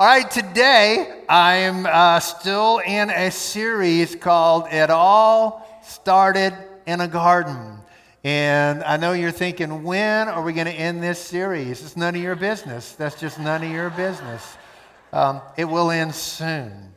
All right, today I'm uh, still in a series called It All Started in a Garden. And I know you're thinking, when are we going to end this series? It's none of your business. That's just none of your business. Um, it will end soon.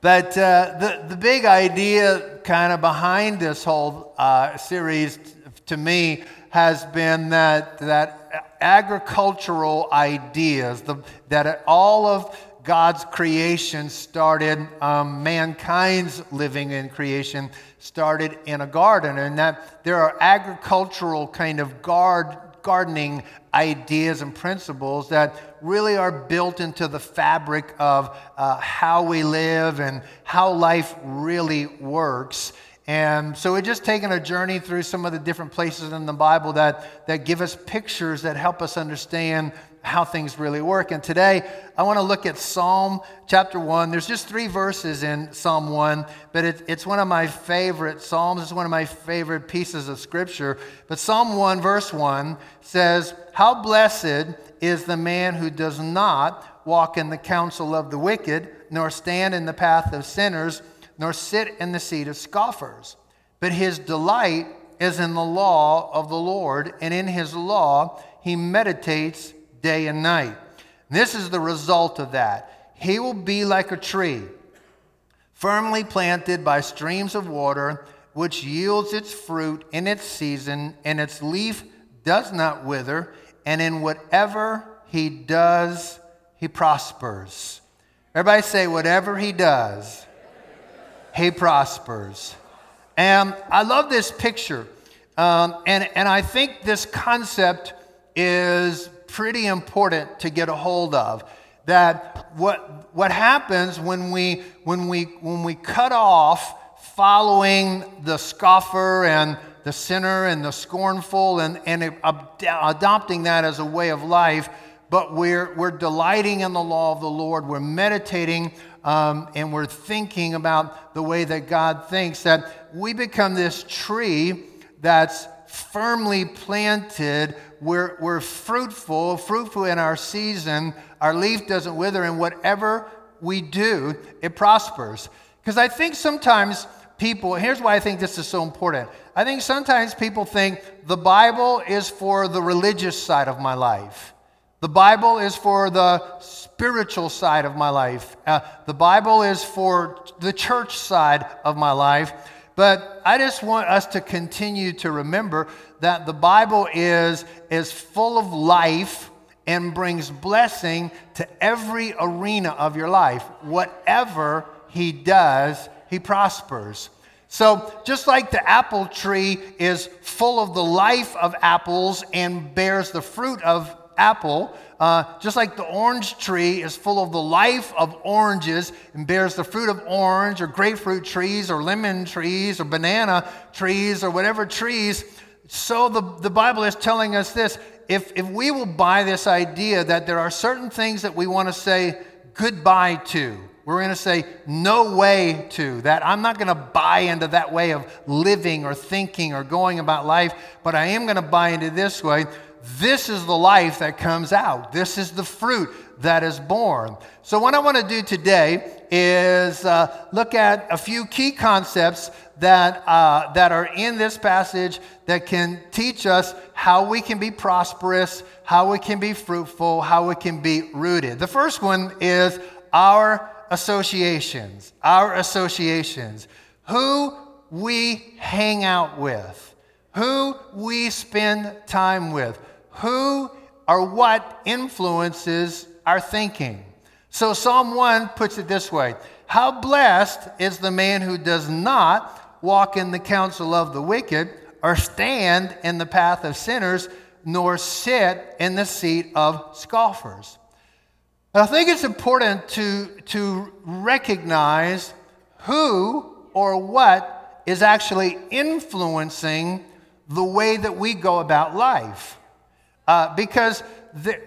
But uh, the, the big idea kind of behind this whole uh, series to me has been that, that agricultural ideas, the, that all of God's creation started, um, mankind's living in creation started in a garden, and that there are agricultural kind of guard, gardening ideas and principles that really are built into the fabric of uh, how we live and how life really works. And so we're just taking a journey through some of the different places in the Bible that, that give us pictures that help us understand how things really work. And today I want to look at Psalm chapter 1. There's just three verses in Psalm 1, but it, it's one of my favorite Psalms. It's one of my favorite pieces of Scripture. But Psalm 1, verse 1 says, How blessed is the man who does not walk in the counsel of the wicked, nor stand in the path of sinners nor sit in the seat of scoffers. But his delight is in the law of the Lord, and in his law he meditates day and night. This is the result of that. He will be like a tree, firmly planted by streams of water, which yields its fruit in its season, and its leaf does not wither, and in whatever he does, he prospers. Everybody say, whatever he does, he prospers. And I love this picture. Um, and, and I think this concept is pretty important to get a hold of. That what, what happens when we, when, we, when we cut off following the scoffer and the sinner and the scornful and, and adopting that as a way of life, but we're, we're delighting in the law of the Lord. We're meditating um, and we're thinking about the way that God thinks, that we become this tree that's firmly planted. We're, we're fruitful, fruitful in our season. Our leaf doesn't wither, and whatever we do, it prospers. Because I think sometimes people, here's why I think this is so important. I think sometimes people think the Bible is for the religious side of my life. The Bible is for the spiritual side of my life. Uh, the Bible is for the church side of my life. But I just want us to continue to remember that the Bible is, is full of life and brings blessing to every arena of your life. Whatever He does, He prospers. So, just like the apple tree is full of the life of apples and bears the fruit of apple, uh, just like the orange tree is full of the life of oranges and bears the fruit of orange or grapefruit trees or lemon trees or banana trees or whatever trees, so the, the Bible is telling us this. If, if we will buy this idea that there are certain things that we want to say goodbye to, we're going to say no way to that. I'm not going to buy into that way of living or thinking or going about life, but I am going to buy into this way this is the life that comes out. This is the fruit that is born. So, what I want to do today is uh, look at a few key concepts that, uh, that are in this passage that can teach us how we can be prosperous, how we can be fruitful, how we can be rooted. The first one is our associations. Our associations. Who we hang out with, who we spend time with who or what influences our thinking. So Psalm 1 puts it this way How blessed is the man who does not walk in the counsel of the wicked, or stand in the path of sinners, nor sit in the seat of scoffers. I think it's important to, to recognize who or what is actually influencing the way that we go about life uh, because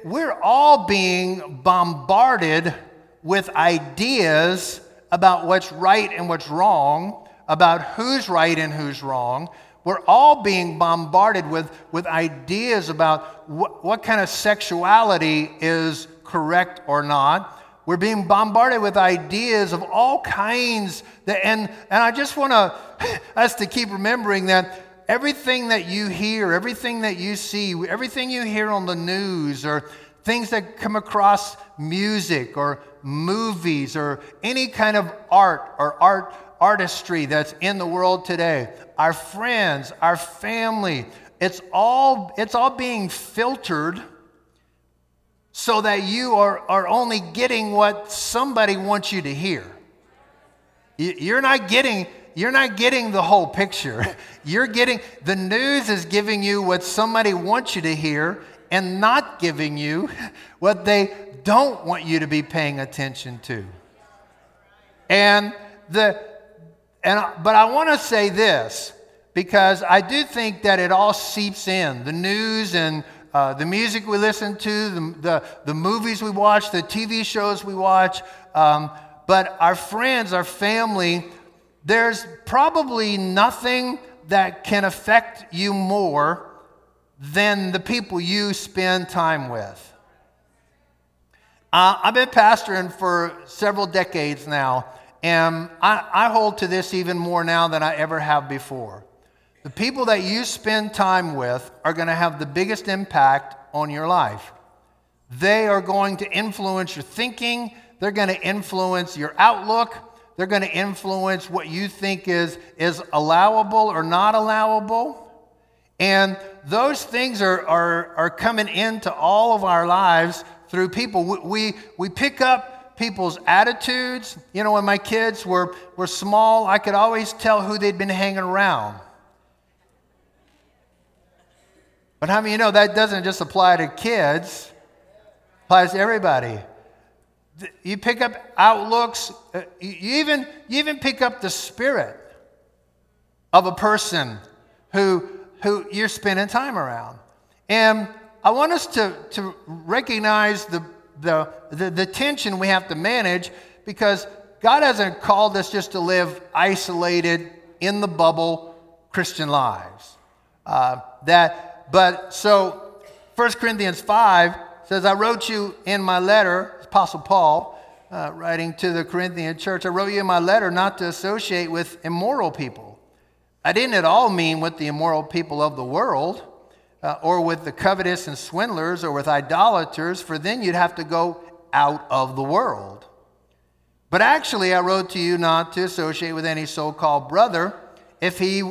we're all being bombarded with ideas about what's right and what's wrong, about who's right and who's wrong. We're all being bombarded with, with ideas about wh- what kind of sexuality is correct or not. We're being bombarded with ideas of all kinds. That, and, and I just want us to keep remembering that everything that you hear, everything that you see, everything you hear on the news, or things that come across music or movies or any kind of art or art artistry that's in the world today, our friends, our family, it's all, it's all being filtered so that you are, are only getting what somebody wants you to hear. You're not getting, you're not getting the whole picture. You're getting, the news is giving you what somebody wants you to hear and not giving you what they don't want you to be paying attention to. And the, and, but I want to say this because I do think that it all seeps in the news and uh, the music we listen to, the, the, the, movies we watch, the TV shows we watch. Um, but our friends, our family, there's probably nothing that can affect you more than the people you spend time with. Uh, I've been pastoring for several decades now, and I, I hold to this even more now than I ever have before. The people that you spend time with are going to have the biggest impact on your life. They are going to influence your thinking, they're going to influence your outlook, they're going to influence what you think is, is allowable or not allowable. And those things are, are, are coming into all of our lives through people. We, we, we pick up people's attitudes. You know, when my kids were, were small, I could always tell who they'd been hanging around. But how many you know that doesn't just apply to kids, applies to everybody. You pick up outlooks, uh, you even, you even pick up the spirit of a person who, who you're spending time around. And I want us to, to recognize the, the, the, the tension we have to manage because God hasn't called us just to live isolated in the bubble Christian lives. Uh, that but so 1 Corinthians 5 says, I wrote you in my letter, Apostle Paul, uh, writing to the Corinthian church, I wrote you in my letter not to associate with immoral people. I didn't at all mean with the immoral people of the world, uh, or with the covetous and swindlers, or with idolaters, for then you'd have to go out of the world. But actually, I wrote to you not to associate with any so called brother if he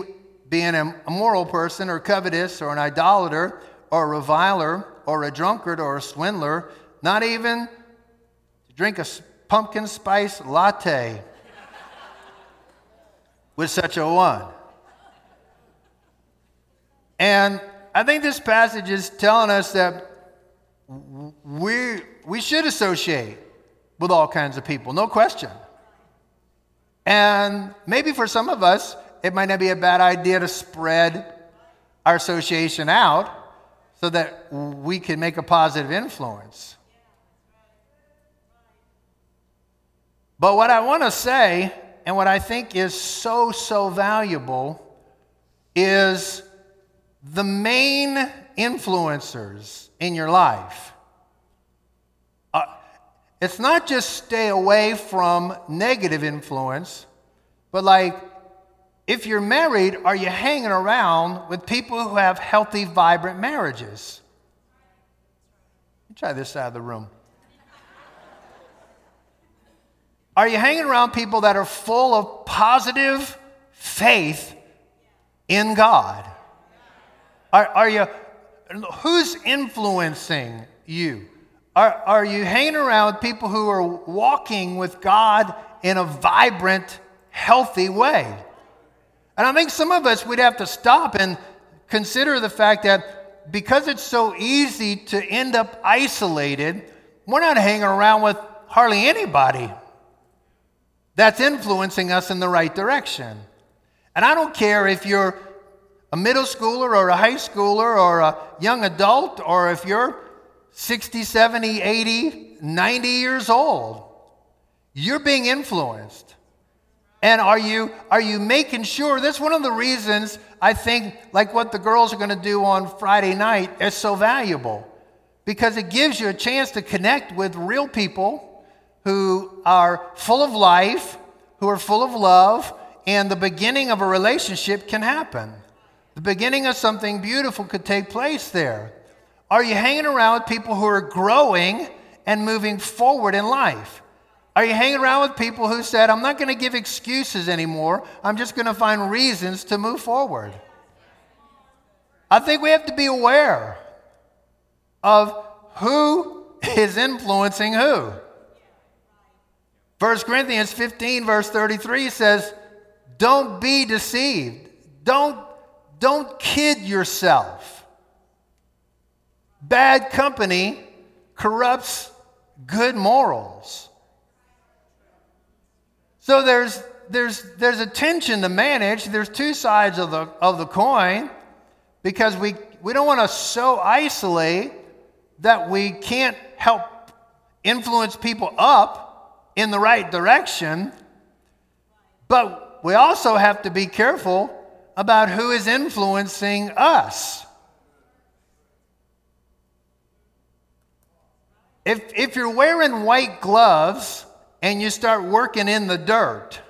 being a moral person or covetous or an idolater or a reviler or a drunkard or a swindler, not even to drink a pumpkin spice latte with such a one. And I think this passage is telling us that we, we should associate with all kinds of people, no question. And maybe for some of us, it might not be a bad idea to spread our association out so that we can make a positive influence. But what I want to say, and what I think is so, so valuable, is the main influencers in your life. Uh, it's not just stay away from negative influence, but like if you're married, are you hanging around with people who have healthy, vibrant marriages? Try this side of the room. Are you hanging around people that are full of positive faith in God? Are, are you, who's influencing you? Are, are you hanging around with people who are walking with God in a vibrant, healthy way? And I think some of us would have to stop and consider the fact that because it's so easy to end up isolated, we're not hanging around with hardly anybody that's influencing us in the right direction. And I don't care if you're a middle schooler or a high schooler or a young adult or if you're 60, 70, 80, 90 years old, you're being influenced. And are you, are you making sure? That's one of the reasons I think, like what the girls are going to do on Friday night, is so valuable. because it gives you a chance to connect with real people who are full of life, who are full of love, and the beginning of a relationship can happen. The beginning of something beautiful could take place there. Are you hanging around with people who are growing and moving forward in life? Are you hanging around with people who said, I'm not going to give excuses anymore, I'm just going to find reasons to move forward? I think we have to be aware of who is influencing who. 1 Corinthians 15, verse 33 says, Don't be deceived. Don't, don't kid yourself. Bad company corrupts good morals. So there's, there's, there's a tension to manage. There's two sides of the, of the coin because we, we don't want to so isolate that we can't help influence people up in the right direction, but we also have to be careful about who is influencing us. If, if you're wearing white gloves and you start working in the dirt,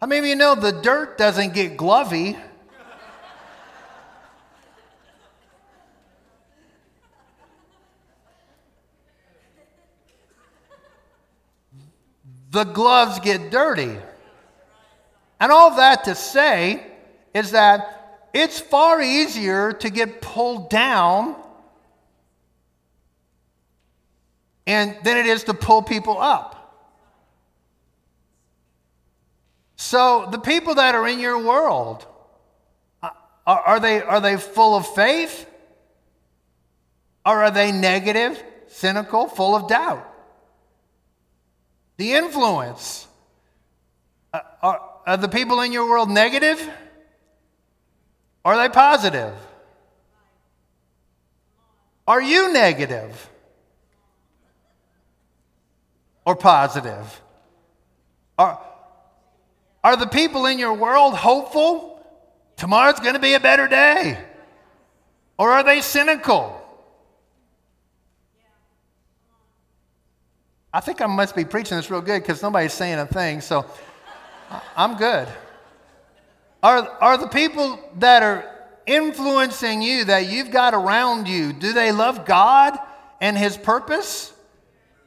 how many of you know the dirt doesn't get glovy? the gloves get dirty. And all that to say is that it's far easier to get pulled down and than it is to pull people up. So the people that are in your world, uh, are, they, are they full of faith? Or are they negative, cynical, full of doubt? The influence. Uh, are, are the people in your world negative? Are they positive? Are you negative? Or positive? Are, are the people in your world hopeful? Tomorrow's going to be a better day. Or are they cynical? I think I must be preaching this real good because nobody's saying a thing, so I'm good. Are, are the people that are influencing you, that you've got around you, do they love God and His purpose?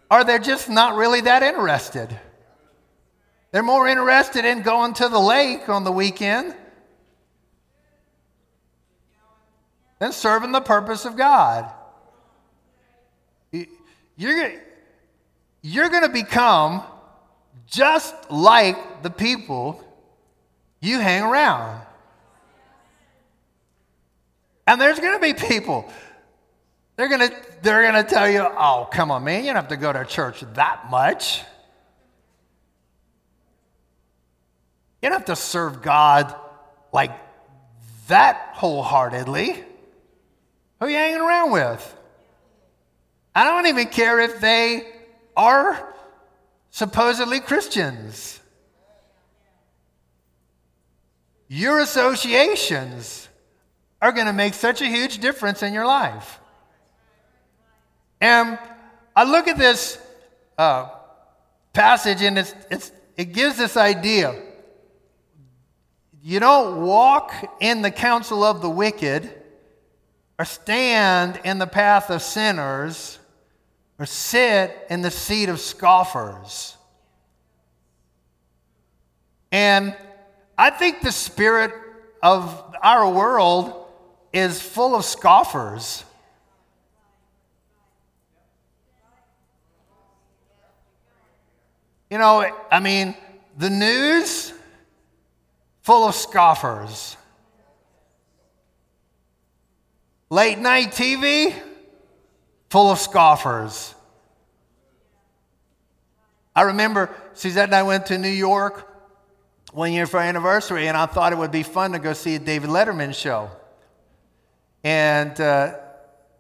Are they just not really that interested? They're more interested in going to the lake on the weekend than serving the purpose of God. You're, you're going to become just like the people you hang around. And there's going to be people, they're going to, they're going to tell you, oh, come on, man, you don't have to go to church that much. You don't have to serve God like that wholeheartedly. Who are you hanging around with? I don't even care if they are supposedly Christians. Your associations are going to make such a huge difference in your life. And I look at this uh, passage and it's, it's, it gives this idea. You don't walk in the counsel of the wicked or stand in the path of sinners or sit in the seat of scoffers. And I think the spirit of our world is full of scoffers. You know, I mean, the news full of scoffers. Late night TV full of scoffers. I remember Suzette and I went to New York one year for our anniversary, and I thought it would be fun to go see a David Letterman show. And uh,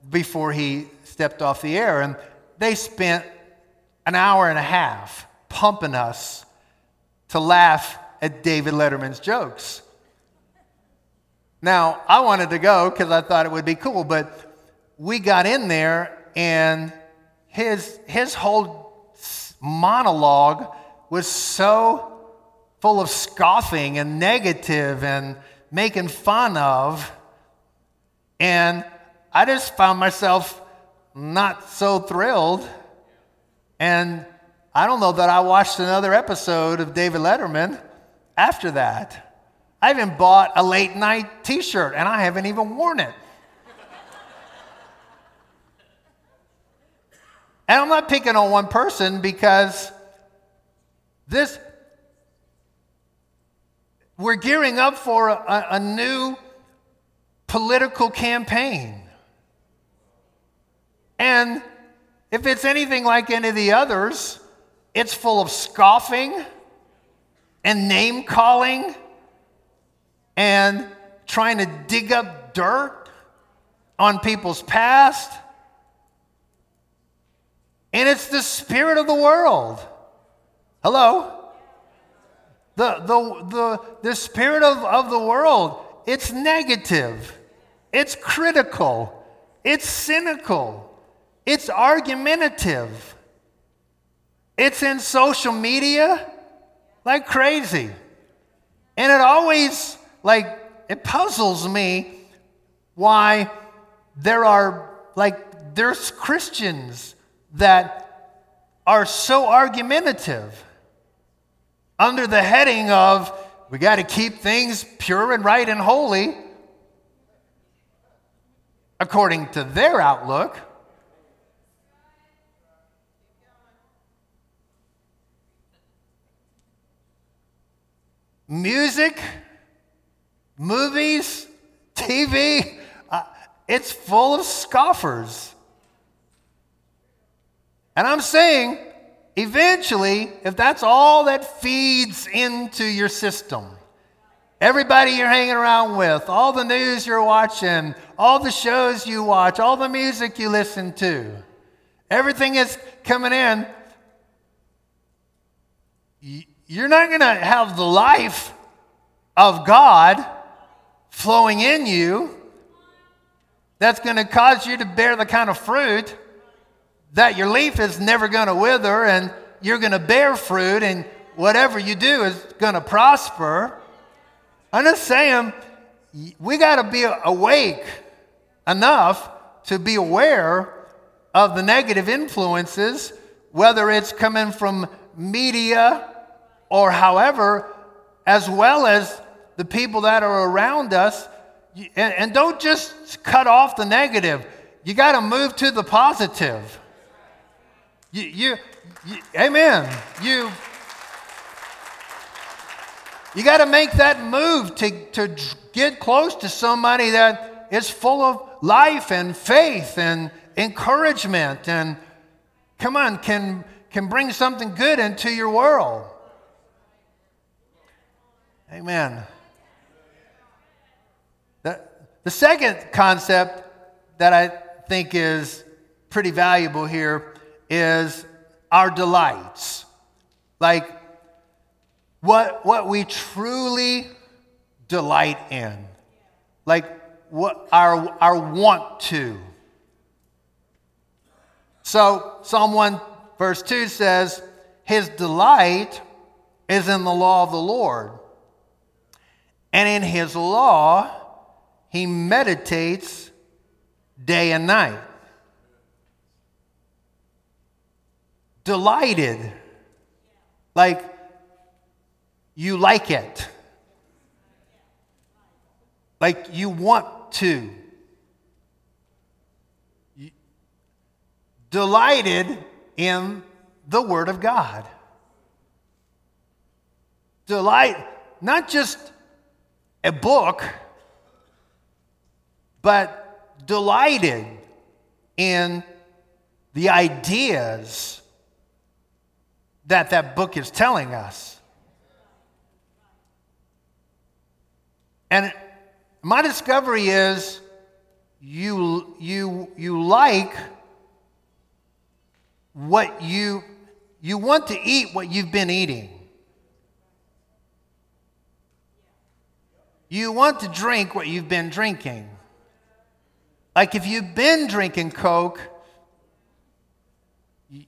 before he stepped off the air, and they spent an hour and a half pumping us to laugh at David Letterman's jokes. Now, I wanted to go because I thought it would be cool, but we got in there and his, his whole monologue was so full of scoffing and negative and making fun of. And I just found myself not so thrilled. And I don't know that I watched another episode of David Letterman after that. I even bought a late night t shirt and I haven't even worn it. and I'm not picking on one person because this, we're gearing up for a, a new political campaign. And if it's anything like any of the others, it's full of scoffing and name calling and trying to dig up dirt on people's past. And it's the spirit of the world. Hello? The, the, the, the spirit of, of the world, it's negative, it's critical, it's cynical, it's argumentative, it's in social media like crazy. And it always like, it puzzles me why there are, like, there's Christians that are so argumentative under the heading of, we got to keep things pure and right and holy, according to their outlook. Music movies, TV, uh, it's full of scoffers. And I'm saying, eventually, if that's all that feeds into your system, everybody you're hanging around with, all the news you're watching, all the shows you watch, all the music you listen to, everything is coming in, you're not going to have the life of God flowing in you that's going to cause you to bear the kind of fruit that your leaf is never going to wither and you're going to bear fruit and whatever you do is going to prosper. I'm just saying, we got to be awake enough to be aware of the negative influences, whether it's coming from media or however, as well as the people that are around us. And, and don't just cut off the negative, you got to move to the positive. You, you, you amen. You, you got to make that move to, to get close to somebody that is full of life and faith and encouragement and, come on, can, can bring something good into your world. Amen. The the second concept that I think is pretty valuable here is our delights. Like what, what we truly delight in. Like what our, our want to. So Psalm 1 verse 2 says, His delight is in the law of the Lord. And in his law he meditates day and night. Delighted, like you like it, like you want to. Delighted in the Word of God. Delight, not just a book but delighted in the ideas that that book is telling us. And my discovery is you, you, you like what you, you want to eat what you've been eating. You want to drink what you've been drinking. Like if you've been drinking Coke,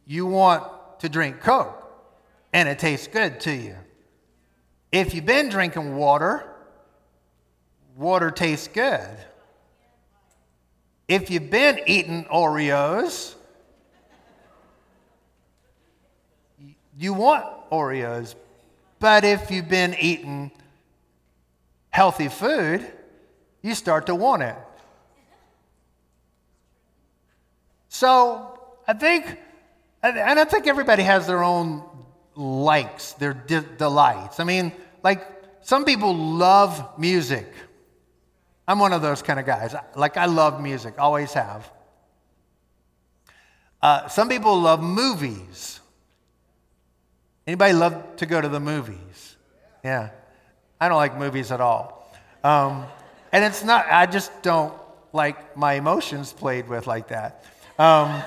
you want to drink Coke and it tastes good to you. If you've been drinking water, water tastes good. If you've been eating Oreos, you want Oreos. But if you've been eating healthy food, you start to want it. So I think, and I think everybody has their own likes, their de- delights. I mean, like some people love music. I'm one of those kind of guys. Like I love music, always have. Uh, some people love movies. Anybody love to go to the movies? Yeah. I don't like movies at all. Um, and it's not, I just don't like my emotions played with like that. Um,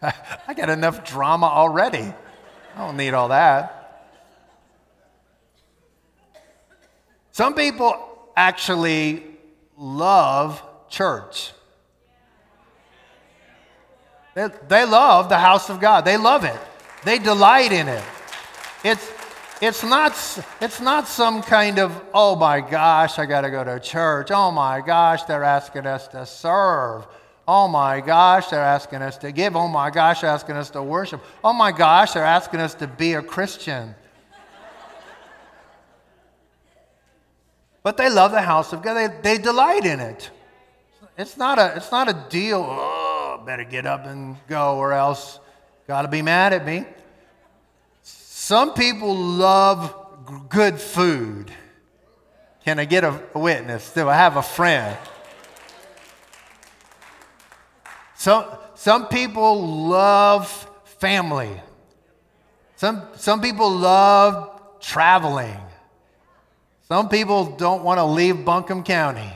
I got enough drama already. I don't need all that. Some people actually love church. They, they love the house of God. They love it. They delight in it. It's, it's, not, it's not some kind of, oh my gosh, I got to go to church. Oh my gosh, they're asking us to serve. Oh my gosh, they're asking us to give. Oh my gosh, they're asking us to worship. Oh my gosh, they're asking us to be a Christian. but they love the house of God. They, they delight in it. It's not a, it's not a deal, oh, better get up and go or else got to be mad at me. Some people love good food. Can I get a, witness? Do I have a friend? Some, some people love family. Some, some people love traveling. Some people don't want to leave Buncombe County.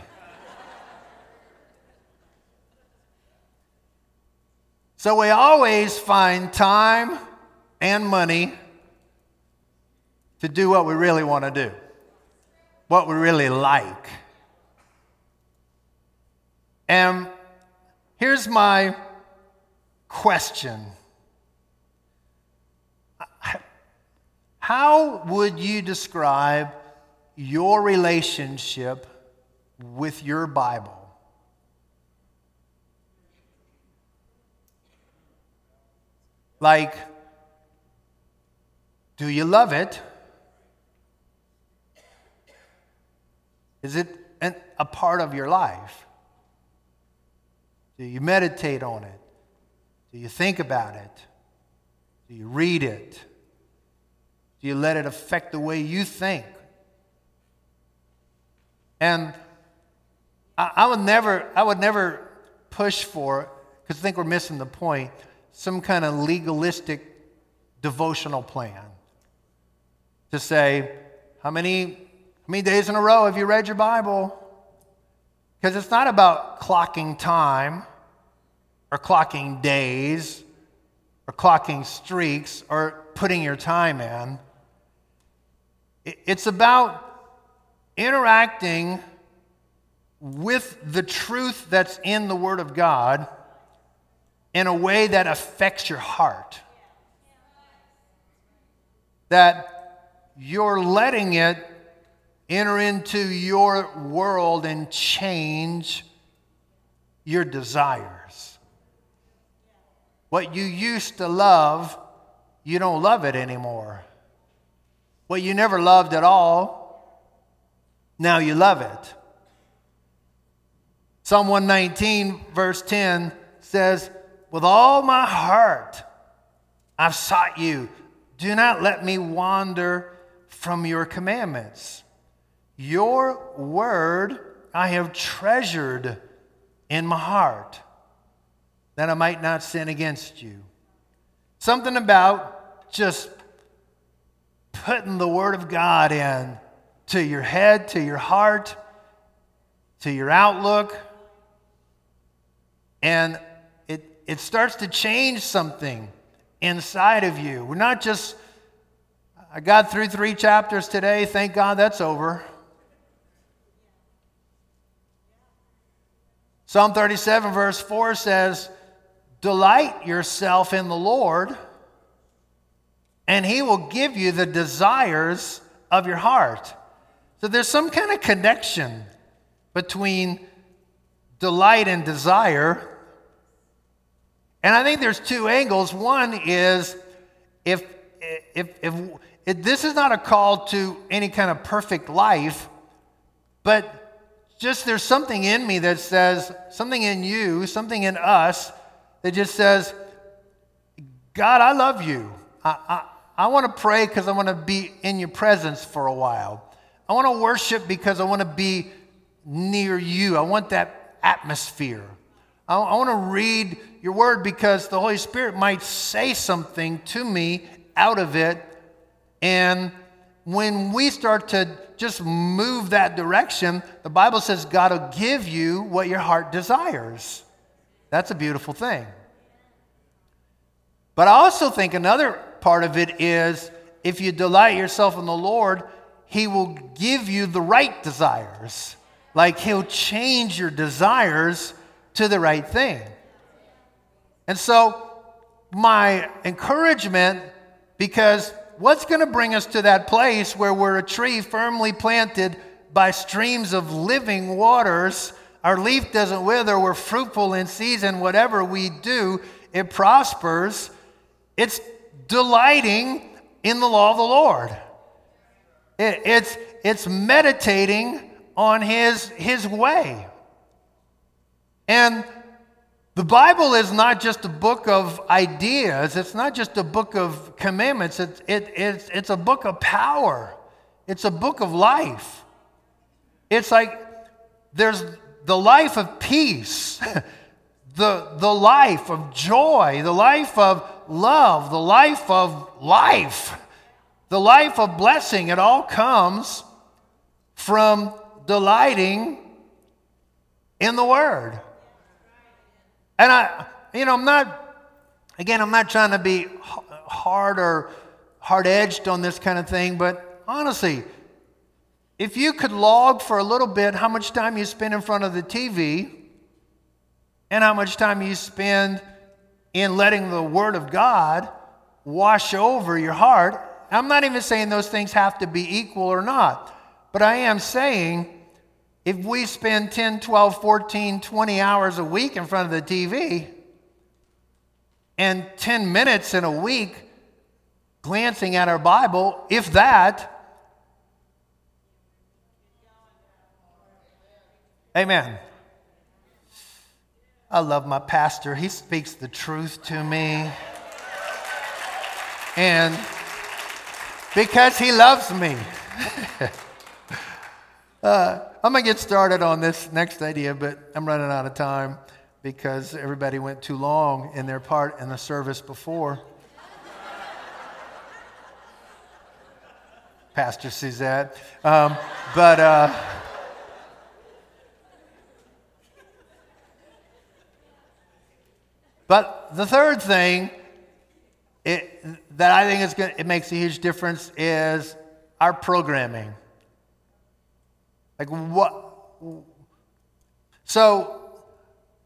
So we always find time and money to do what we really want to do, what we really like. And Here's my question How would you describe your relationship with your Bible? Like, do you love it? Is it an, a part of your life? Do you meditate on it? Do you think about it? Do you read it? Do you let it affect the way you think? And I, I would never, I would never push for, because I think we're missing the point, some kind of legalistic devotional plan to say, how many, how many days in a row have you read your Bible? Because it's not about clocking time or clocking days or clocking streaks or putting your time in. It's about interacting with the truth that's in the Word of God in a way that affects your heart. That you're letting it enter into your world and change your desires. What you used to love, you don't love it anymore. What you never loved at all, now you love it. Psalm 119, verse 10 says, With all my heart I've sought you. Do not let me wander from your commandments. Your word I have treasured in my heart that I might not sin against you. Something about just putting the word of God in to your head, to your heart, to your outlook. And it, it starts to change something inside of you. We're not just, I got through three chapters today, thank God that's over. Psalm 37, verse 4 says, Delight yourself in the Lord, and he will give you the desires of your heart. So there's some kind of connection between delight and desire. And I think there's two angles. One is if, if, if, if this is not a call to any kind of perfect life, but just there's something in me that says, something in you, something in us that just says, God, I love you. I, I, I want to pray because I want to be in your presence for a while. I want to worship because I want to be near you. I want that atmosphere. I, I want to read your word because the Holy Spirit might say something to me out of it. And when we start to just move that direction, the Bible says God will give you what your heart desires. That's a beautiful thing. But I also think another part of it is if you delight yourself in the Lord, He will give you the right desires. Like He'll change your desires to the right thing. And so, my encouragement, because what's going to bring us to that place where we're a tree firmly planted by streams of living waters? Our leaf doesn't wither, we're fruitful in season. Whatever we do, it prospers. It's delighting in the law of the Lord. It, it's, it's meditating on his, his way. And the Bible is not just a book of ideas, it's not just a book of commandments, it, it, it's, it's a book of power, it's a book of life. It's like there's the life of peace, the, the life of joy, the life of love, the life of life, the life of blessing. It all comes from delighting in the Word. And I, you know, I'm not, again, I'm not trying to be hard or hard edged on this kind of thing, but honestly, if you could log for a little bit how much time you spend in front of the TV and how much time you spend in letting the Word of God wash over your heart, I'm not even saying those things have to be equal or not, but I am saying if we spend 10, 12, 14, 20 hours a week in front of the TV and 10 minutes in a week glancing at our Bible, if that, amen. I love my pastor. He speaks the truth to me. And because he loves me. uh, I'm going to get started on this next idea, but I'm running out of time because everybody went too long in their part in the service before. Pastor that. Um, but uh, but the third thing it, that I think is good, it makes a huge difference is our programming. Like what? So,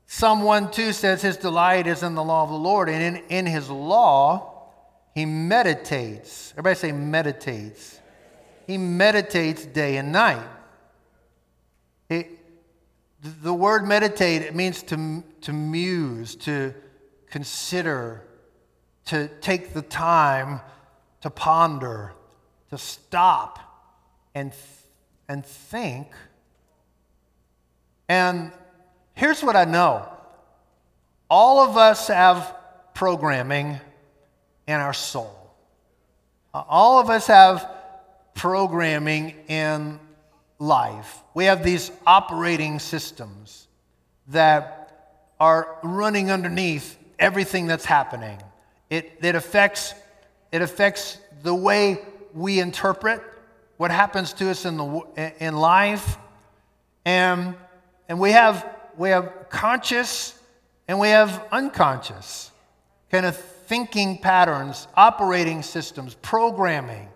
Psalm 1 2 says, His delight is in the law of the Lord, and in, in His law, He meditates. Everybody say, meditates. He meditates day and night. It, the word meditate, it means to, to muse, to consider, to take the time to ponder, to stop and and think. And here's what I know all of us have programming in our soul, all of us have programming in life. We have these operating systems that are running underneath everything that's happening. It, it, affects, it affects the way we interpret what happens to us in, the, in life. And, and we, have, we have conscious and we have unconscious kind of thinking patterns, operating systems, programming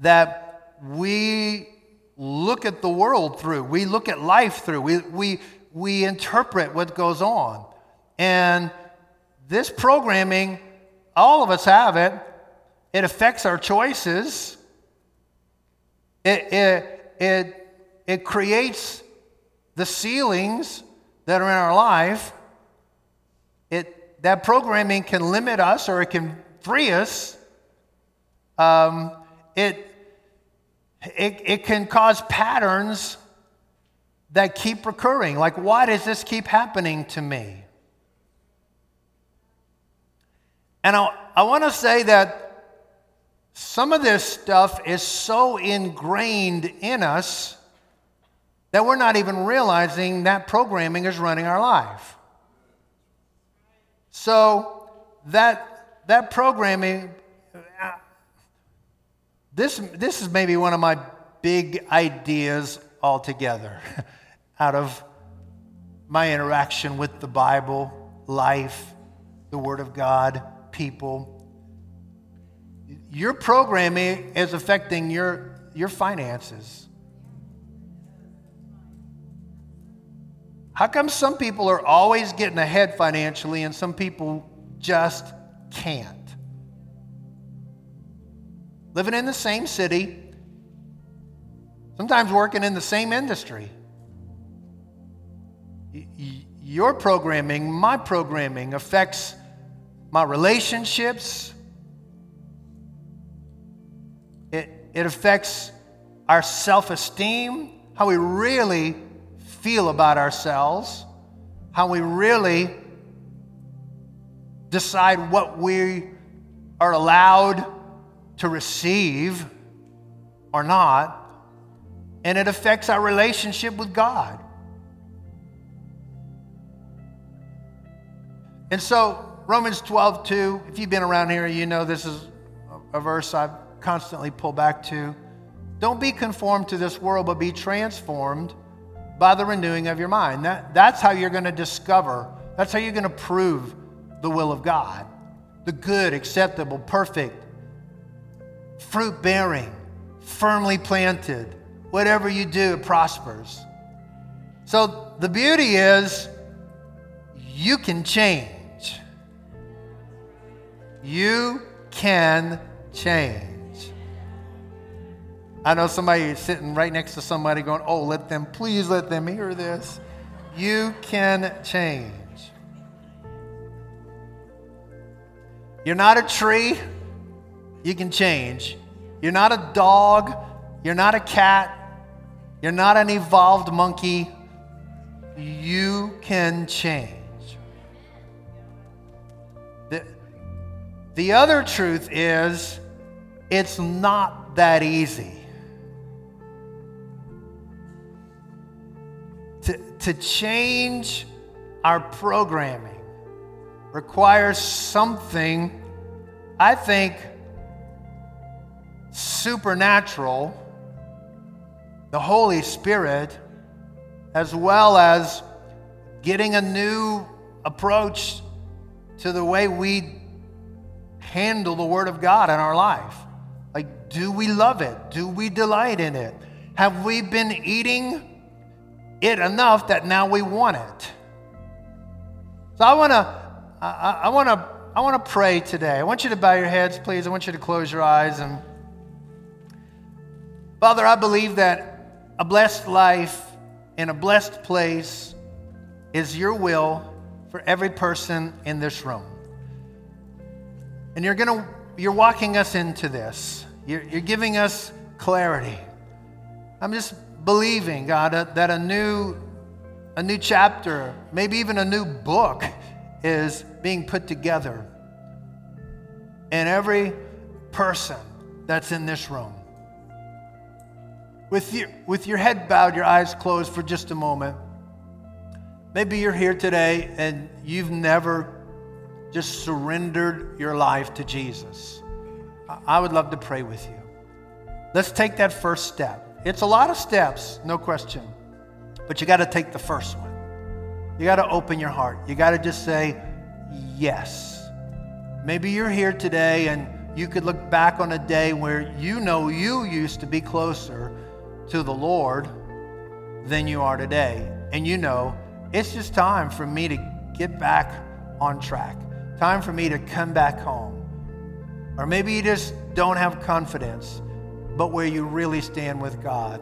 that we look at the world through, we look at life through, we, we, we interpret what goes on. And this programming, all of us have it. It affects our choices. It, it, it, it creates the ceilings that are in our life. It, that programming can limit us or it can free us. Um, it, it, it can cause patterns that keep recurring. Like, why does this keep happening to me? And I, I want to say that some of this stuff is so ingrained in us that we're not even realizing that programming is running our life. So, that, that programming, uh, this, this is maybe one of my big ideas altogether out of my interaction with the Bible, life, the Word of God, people. Your programming is affecting your, your finances. How come some people are always getting ahead financially and some people just can't? Living in the same city, sometimes working in the same industry. Your programming, my programming affects my relationships. It, affects our self esteem, how we really feel about ourselves, how we really decide what we are allowed to receive or not and it affects our relationship with God. And so, Romans 12, 2, if you've been around here, you know this is a verse I constantly pull back to. Don't be conformed to this world, but be transformed by the renewing of your mind. That, that's how you're going to discover, that's how you're going to prove the will of God the good, acceptable, perfect, fruit bearing, firmly planted whatever you do, it prospers. So the beauty is you can change. You can change. I know somebody sitting right next to somebody going, Oh, let them, please let them hear this. You can change. You're not a tree, you can change. You're not a dog, you're not a cat, you're not an evolved monkey. You can change. The, the other truth is, it's not that easy. To, change our programming requires something, I think, supernatural the Holy Spirit, as well as getting a new approach to the way we handle the Word of God in our life. Like, do we love it? Do we delight in it? Have we been eating it enough that now we want it? So I want to, I, I want to, I want to pray today. I want you to bow your heads, please. I want you to close your eyes and. Father, I believe that a blessed life in a blessed place is your will for every person in this room. And you're going to you're walking us into this. You're, you're giving us clarity. I'm just believing, God, that, that a new a new chapter, maybe even a new book is being put together. And every person that's in this room with your, with your head bowed, your eyes closed for just a moment. Maybe you're here today and you've never just surrendered your life to Jesus. I would love to pray with you. Let's take that first step. It's a lot of steps, no question, but you got to take the first one. You got to open your heart. You got to just say, yes. Maybe you're here today and you could look back on a day where you know you used to be closer to the Lord than you are today. And you know it's just time for me to get back on track. Time for me to come back home. Or maybe you just don't have confidence, but where you really stand with God.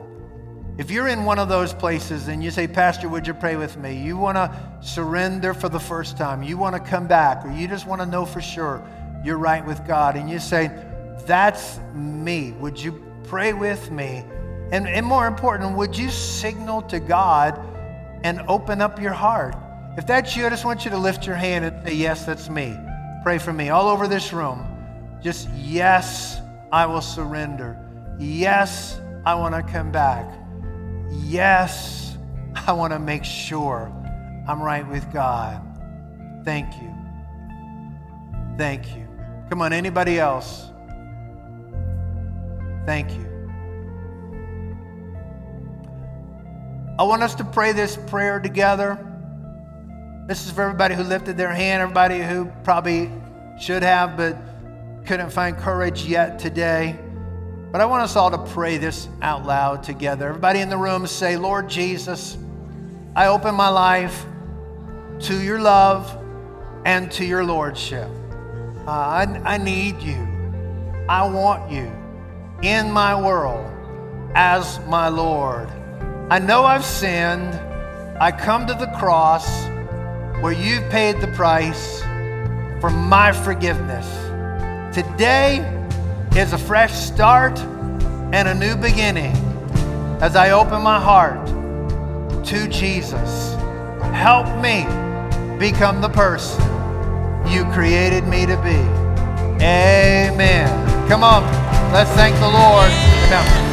If you're in one of those places and you say, Pastor, would you pray with me? You want to surrender for the first time, you want to come back, or you just want to know for sure you're right with God, and you say, That's me. Would you pray with me? And, and more important, would you signal to God and open up your heart? If that's you, I just want you to lift your hand and say, Yes, that's me. Pray for me all over this room. Just, Yes, I will surrender. Yes, I want to come back. Yes, I want to make sure I'm right with God. Thank you. Thank you. Come on, anybody else? Thank you. I want us to pray this prayer together. This is for everybody who lifted their hand, everybody who probably should have but couldn't find courage yet today. But I want us all to pray this out loud together. Everybody in the room say, Lord Jesus, I open my life to your love and to your lordship. Uh, I, I need you. I want you in my world as my Lord. I know I've sinned. I come to the cross where you've paid the price for my forgiveness. Today, is a fresh start and a new beginning as I open my heart to Jesus. Help me become the person you created me to be. Amen. Come on, let's thank the Lord.